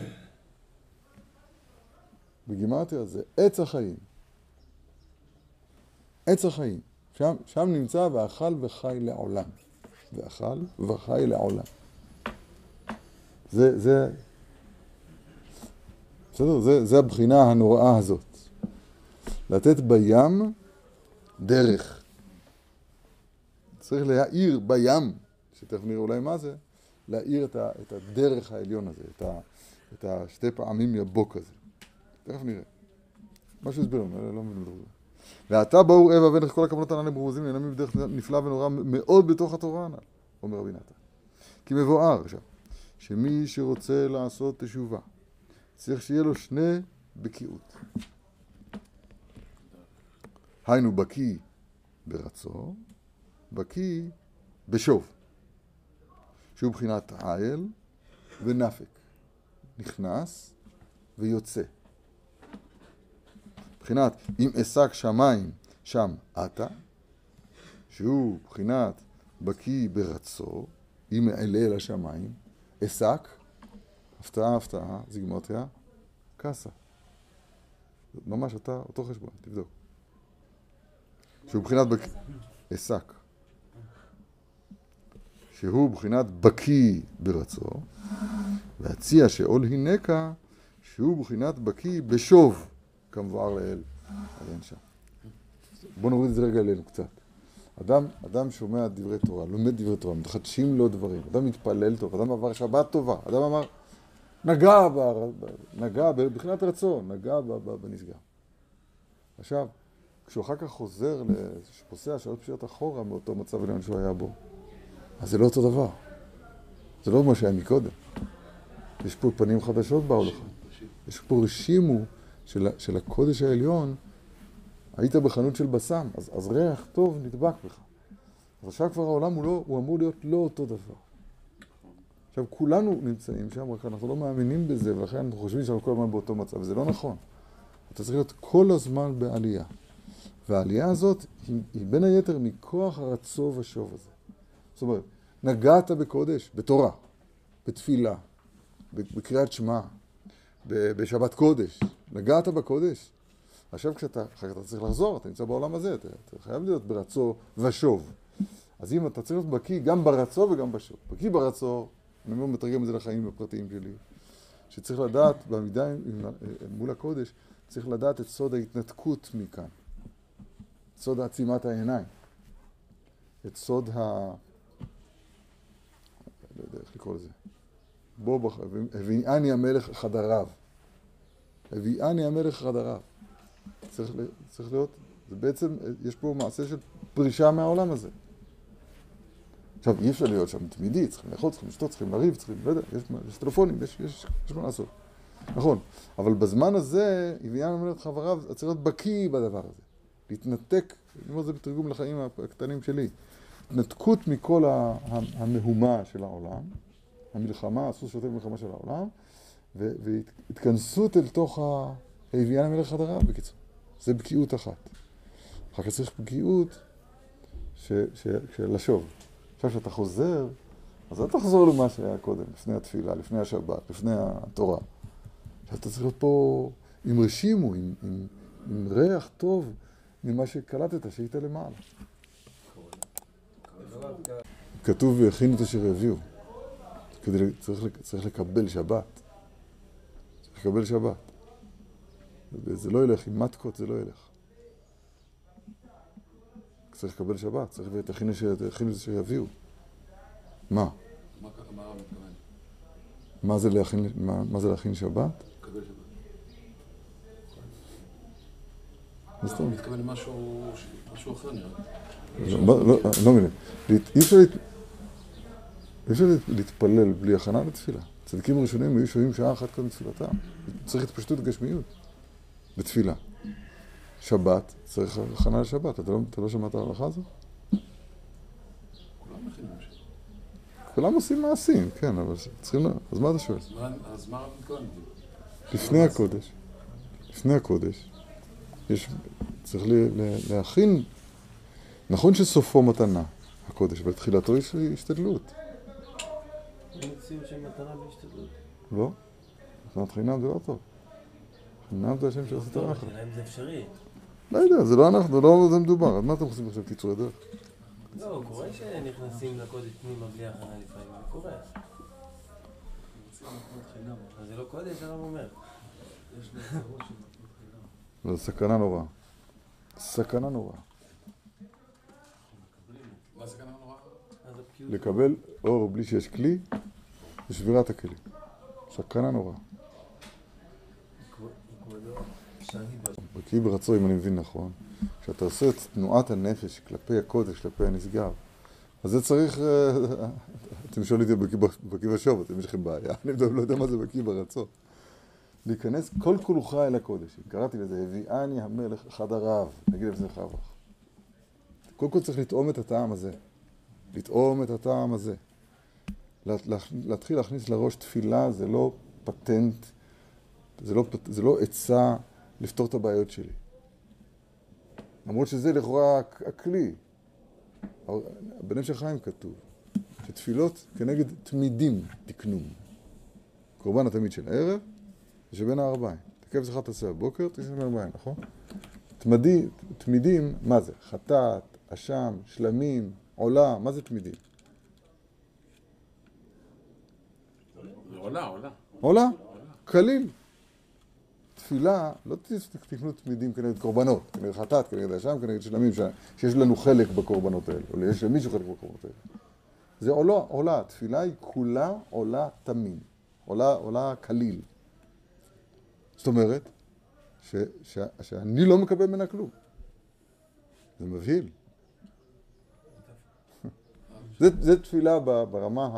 בגימטריה זה עץ החיים. עץ החיים. שם, שם נמצא ואכל וחי לעולם. ואכל וחי לעולם. זה, זה, בסדר? זה, זה הבחינה הנוראה הזאת. לתת בים דרך. צריך להאיר בים, שתכף נראה אולי מה זה, להאיר את, ה, את הדרך העליון הזה, את, ה, את השתי פעמים יבוק הזה. תכף נראה. משהו הסביר לנו, לא מבין בזה. ועתה באו רבע ואין כל הכוונות הנ"ל ברוזים, נהנמים בדרך נפלאה ונוראה מאוד בתוך התורה הנ"ל, אומר רבי נתן. כי מבואר עכשיו, שמי שרוצה לעשות תשובה, צריך שיהיה לו שני בקיאות. היינו בקי ברצו, בקי בשוב, שהוא מבחינת עיל ונפק, נכנס ויוצא. מבחינת אם אשק שמיים שם עתה, שהוא מבחינת בקי ברצו, אם אעלה אל השמיים, אשק, הפתעה הפתעה, זיגמוטיה, קאסה. ממש אתה, אותו חשבון, תבדוק. שהוא מבחינת בקי, אשק. שהוא מבחינת בקי ברצו, והציע שעול הנקה, שהוא מבחינת בקי בשוב. כמבואר לאל. בואו נוריד את זה רגע אלינו קצת. אדם, אדם שומע דברי תורה, לומד דברי תורה, מתחדשים לו דברים, אדם מתפלל טוב, אדם עבר שבת טובה, אדם אמר, נגע, ב, נגע בבחינת רצון, נגע בנשגב. עכשיו, כשהוא אחר כך חוזר, פוסע שלוש פשיעות אחורה מאותו מצב עליון שהוא היה בו, אז זה לא אותו דבר. זה לא מה שהיה מקודם. יש פה פנים חדשות באו לך. יש פה רשימו של, של הקודש העליון, היית בחנות של בסם, אז, אז ריח טוב נדבק בך. אז עכשיו כבר העולם הוא, לא, הוא אמור להיות לא אותו דבר. עכשיו, כולנו נמצאים שם, רק אנחנו לא מאמינים בזה, ולכן אנחנו חושבים שאנחנו כל הזמן באותו מצב, וזה לא נכון. אתה צריך להיות כל הזמן בעלייה. והעלייה הזאת היא, היא בין היתר מכוח הרצו ושוב הזה. זאת אומרת, נגעת בקודש, בתורה, בתפילה, בקריאת שמע, בשבת קודש, נגעת בקודש. עכשיו כשאתה, אחר כך אתה צריך לחזור, אתה נמצא בעולם הזה, אתה, אתה חייב להיות ברצו ושוב. אז אם אתה צריך להיות בקיא גם ברצו וגם בשוב. בקיא ברצו, אני אומר, מתרגם את זה לחיים הפרטיים שלי, שצריך לדעת, בעמידה מול הקודש, צריך לדעת את סוד ההתנתקות מכאן. סוד עצימת העיניים. את סוד ה... לא יודע איך לקרוא לזה. בוא, הביאני המלך חדריו. הביאני המלך חדריו. צריך, צריך להיות, זה בעצם, יש פה מעשה של פרישה מהעולם הזה. עכשיו, אי אפשר להיות שם תמידי, צריכים לאכול, צריכים לשתות, צריכים לריב, צריכים, לא יודע, יש, יש טלפונים, יש, יש, יש מה לעשות. נכון, אבל בזמן הזה, הביאני המלך חבריו, צריך להיות בקיא בדבר הזה. להתנתק, אני אומר את זה בתרגום לחיים הקטנים שלי, התנתקות מכל המהומה של העולם, המלחמה, אסור שיותר מלחמה של העולם, והתכנסות אל תוך ה... הביאה למלך חדריו, בקיצור. זה בקיאות אחת. אחר כך צריך בקיאות של לשוב. עכשיו כשאתה חוזר, אז אל תחזור למה שהיה קודם, לפני התפילה, לפני השבת, לפני התורה. אתה צריך להיות פה עם רשימו, עם, עם, עם ריח טוב ממה שקלטת, שהיית למעלה. כתוב ויכינו את אשר יביאו. כדי, צריך, צריך לקבל שבת. צריך לקבל שבת. זה לא ילך, עם מתקות זה לא ילך. צריך לקבל שבת, צריך ותכין את אשר יביאו. מה, מה זה להכין שבת? לקבל שבת. הוא מתכוון למשהו אחר נראה. לא, לא, לא מבין. אי אפשר להתפלל בלי הכנה לתפילה. צדיקים ראשונים היו שוהים שעה אחת קודם תפילתם. צריך התפשטות גשמיות בתפילה. שבת, צריך הכנה לשבת. אתה לא שמעת על ההלכה הזאת? כולם עושים מעשים, כן, אבל צריכים... אז מה אתה שואל? אז מה מתכוון? לפני הקודש. לפני הקודש. יש... צריך להכין... נכון שסופו מתנה, הקודש, אבל תחילתו יש השתדלות. אין מציאות של מתנה בהשתדלות. לא. מתנת חינם זה לא טוב. חינם זה השם שעושה את הרחב. השאלה אם זה אפשרי. לא יודע, זה לא אנחנו, לא זה מדובר. אז מה אתם עושים עכשיו קיצורי דרך? לא, קורה שנכנסים לקודש פנימה בלי הכנה לפעמים, זה קורה. אז זה לא קודש, הרב אומר. זו סכנה נוראה. סכנה נוראה. לקבל אור בלי שיש כלי, זה שבירת הכלים. סכנה נוראה. בקיא ברצו, אם אני מבין נכון, כשאתה עושה את תנועת הנפש כלפי הקודש, כלפי הנשגב, אז זה צריך, אה, אתם שואלים אותי בקיא בשוב, אתם יש לכם בעיה, אני לא יודע מה זה בקיא ברצון. להיכנס כל כולך אל הקודש. קראתי לזה, הביאני המלך אחד הרב, נגיד לבזה חבך. קודם כל צריך לטעום את הטעם הזה. לטעום את הטעם הזה. להתחיל להכניס לראש תפילה זה לא פטנט, זה לא, זה לא עצה לפתור את הבעיות שלי. למרות שזה לכאורה הכלי. בנפש החיים כתוב, שתפילות כנגד תמידים תקנו. קורבן התמיד של הערב, זה שבין הערביים. תקף זכר תעשה בבוקר, תעשה בין הערביים, נכון? תמדי, תמידים, מה זה? חטאת, אשם, שלמים, עולה, מה זה תמידים? עולה, עולה. עולה? קליל. תפילה, לא תקנו תמידים כנגד קורבנות, כנגד חטאת, כנגד אשם, כנגד שלמים, שיש לנו חלק בקורבנות האלה, או יש למישהו חלק בקורבנות האלה. זה עולה, עולה, תפילה היא כולה עולה תמים, עולה, עולה קליל. זאת אומרת, ש, ש, שאני לא מקבל ממנה כלום. זה מבהיל. זה תפילה ברמה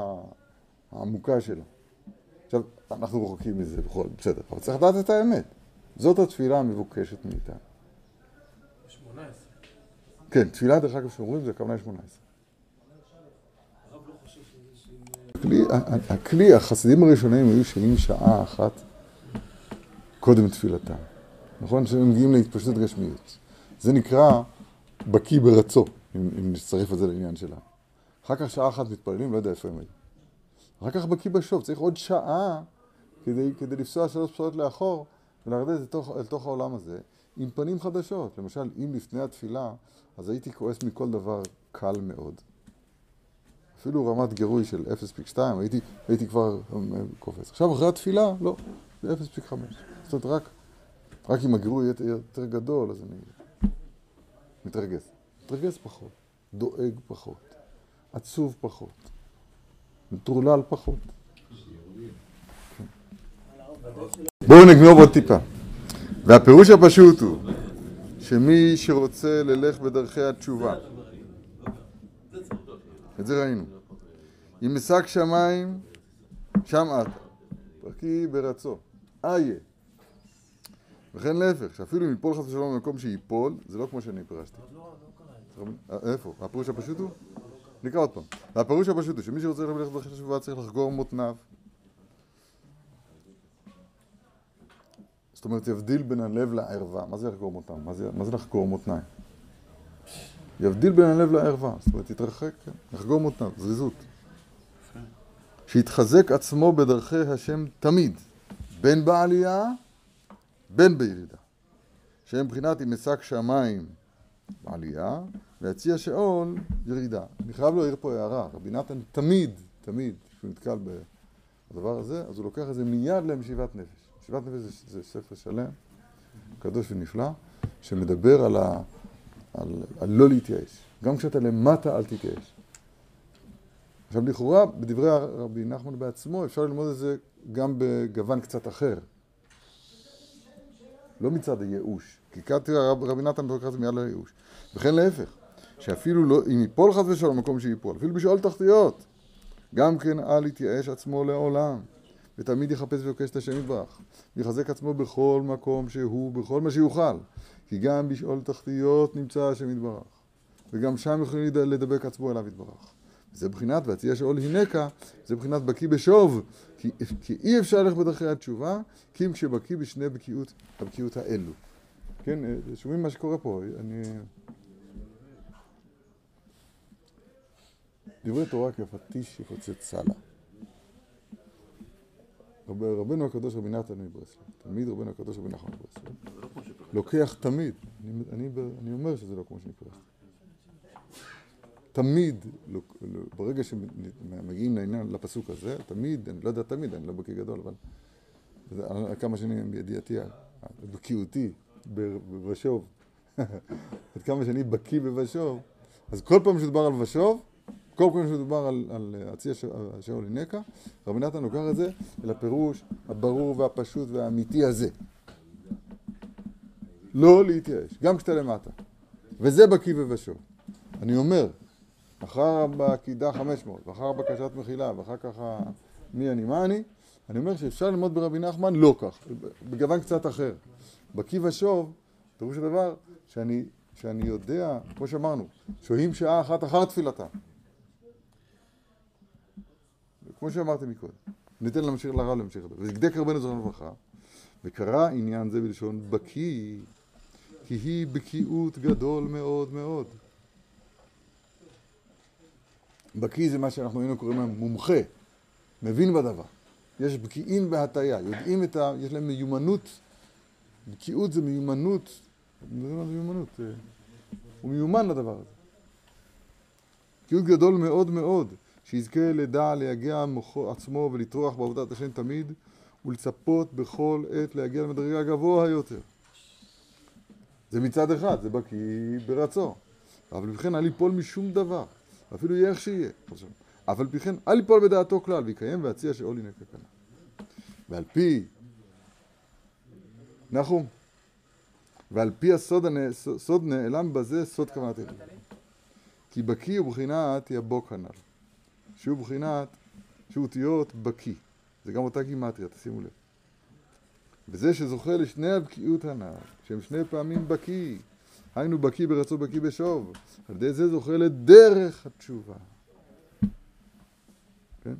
העמוקה שלה. עכשיו, אנחנו רחוקים מזה בכל, בסדר, אבל צריך לדעת את האמת. זאת התפילה המבוקשת מאיתנו. 18. כן, תפילה, דרך אגב, שאומרים, זה הכוונה 18. הכלי, הכלי, החסידים הראשונים היו שנים שעה אחת קודם תפילתם. נכון? שהם מגיעים להתפשטות גשמיות. זה נקרא בקיא ברצו, אם, אם נצטרף את זה לעניין שלנו. אחר כך שעה אחת מתפללים, לא יודע איפה הם היו. אחר כך בקיא בשוב, צריך עוד שעה כדי, כדי לפסוע שלוש פסעות לאחור ולרדת לתוך, לתוך העולם הזה עם פנים חדשות. למשל, אם לפני התפילה, אז הייתי כועס מכל דבר קל מאוד. אפילו רמת גירוי של 0.2, הייתי, הייתי כבר אה, קופץ. עכשיו, אחרי התפילה, לא, זה 0.5. אומרת, רק, רק אם הגירוי יהיה יותר גדול, אז אני מתרגז. מתרגז פחות, דואג פחות, עצוב פחות, מטורלל פחות. בואו נגמור עוד טיפה. והפירוש הפשוט הוא שמי שרוצה ללך בדרכי התשובה, את זה ראינו. אם אשק שמיים, שם את. בקי ברצו. איה. וכן להפך, שאפילו אם ייפול חס ושלום במקום שייפול, זה לא כמו שאני פירשתי. איפה? הפירוש הפשוט הוא? נקרא עוד פעם. והפירוש הפשוט הוא שמי שרוצה ללכת בדרכי תשובה צריך לחגור מותניו. זאת אומרת, יבדיל בין הלב לערווה. מה זה לחגור מותניו? מה זה, מה זה לחגור מותניים? יבדיל בין הלב לערווה. זאת אומרת, יתרחק, כן. לחגור מותניו, זריזות. שיתחזק עצמו בדרכי השם תמיד, בין בעלייה, בין בירידה. שהם מבחינת אם אשק שמיים בעלייה, ויציע שאול ירידה. אני חייב להעיר פה הערה, רבי נתן תמיד, תמיד, כשהוא נתקל בדבר הזה, אז הוא לוקח את זה מיד למשיבת נפש. משיבת נפש זה, זה ספר שלם, קדוש ונפלא, שמדבר על, ה, על, על לא להתייאש. גם כשאתה למטה אל תתייאש. עכשיו לכאורה, בדברי רבי נחמן בעצמו, אפשר ללמוד את זה גם בגוון קצת אחר. לא מצד הייאוש, כי כאן תראה רבי נתן זה מיד לייאוש. וכן להפך, שאפילו לא, אם ייפול חס ושלום במקום שיפול, אפילו בשאול תחתיות, גם כן אל יתייאש עצמו לעולם, ותמיד יחפש ויבקש את השם יתברך, ויחזק עצמו בכל מקום שהוא, בכל מה שיוכל, כי גם בשאול תחתיות נמצא השם יתברך, וגם שם יכולים לדבק עצמו אליו יתברך. זה בחינת והציע שאול הנקה, זה בחינת בקיא בשוב, כי, כי אי אפשר ללכת בדרכי התשובה, כי אם כשבקיא בשני בקיאות, הבקיאות האלו. כן, שומעים מה שקורה פה, אני... דברי תורה כפטיש יפוצץ. רב, רבנו הקדוש רבי נתן מברסלב, תמיד רבנו הקדוש רבי נחמן מברסלב, לוקח תמיד, אני, אני אומר שזה לא כמו שנקרא, תמיד, ברגע שמגיעים לעניין, לפסוק הזה, תמיד, אני לא יודע תמיד, אני לא בקיא גדול, אבל כמה שנים בידיעתי, בקיאותי, בבשוב, עד כמה שאני בקיא בבשוב, אז כל פעם שדובר על ושוב, כל פעם שמדובר על, על הצי שאול לנקה, רבי נתן לוקח את זה אל הפירוש הברור והפשוט והאמיתי הזה. לא להתייאש, גם כשאתה למטה. וזה בקיא ובשוב. אני אומר, אחר בקידה 500, ואחר בקשת מחילה, ואחר כך מי אני, מה אני, אני אומר שאפשר ללמוד ברבי נחמן לא כך, בגוון קצת אחר. בקיא ושוב, פירוש הדבר שאני, שאני יודע, כמו שאמרנו, שוהים שעה אחת אחר תפילתם. כמו שאמרתי מקודם, ניתן להמשיך לרב להמשיך לדבר. וזקדק רבנו זרון לברכה, וקרא עניין זה בלשון בקיא, כי היא בקיאות גדול מאוד מאוד. בקיא זה מה שאנחנו היינו קוראים להם מומחה, מבין בדבר. יש בקיאים בהטייה, יודעים את ה... יש להם מיומנות, בקיאות זה מיומנות, מה זה מיומנות? הוא מיומן לדבר הזה. בקיאות גדול מאוד מאוד. שיזכה לדע להגיע מוחו עצמו ולטרוח בעבודת השם תמיד ולצפות בכל עת להגיע למדרגה גבוה יותר. זה מצד אחד, זה בקיא ברצו. אבל אל ליפול משום דבר, אפילו יהיה איך שיהיה. אבל בכן אל ליפול בדעתו כלל, ויקיים ויציע שאול הנה ככלה. ועל פי נחום, ועל פי הסוד הנ... נעלם בזה סוד כוונת אלוהים. כי בקיא הוא בחינת יבוא כנ"ל. שהוא בחינת, שהוא אותיות בקיא. זה גם אותה גימטריה, תשימו לב. וזה שזוכה לשני הבקיאות הנ"ל, שהם שני פעמים בקיא, היינו בקיא ברצו בקיא בשוב, על ידי זה זוכה לדרך התשובה. כן?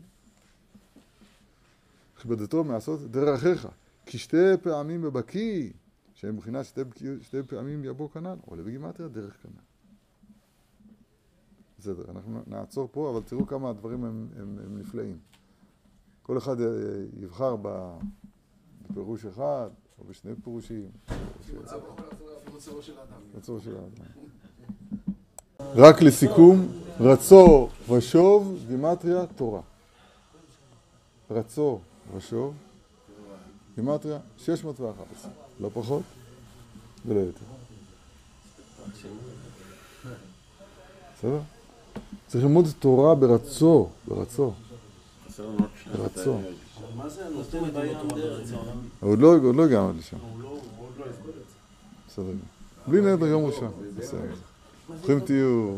כבדתו מעשות דרכיך, כי שתי פעמים בבקיא, שהם מבחינת שתי, שתי פעמים יבוא כנ"ל, עולה בגימטריה דרך כנ"ל. בסדר, אנחנו נעצור פה, אבל תראו כמה הדברים הם, הם, הם נפלאים. כל אחד אה, יבחר בפירוש אחד, או בשני פירושים. רצו של האדם. רק לסיכום, רצו ושוב, גימטריה, תורה. רצו ושוב, גימטריה, 611, לא פחות ולא יותר. בסדר? צריך ללמוד תורה ברצו, ברצו. ברצו. עוד לא, עוד לא הגענו לשם. בסדר. בלי נדר יום ראשון. בסדר. ברוכים תהיו.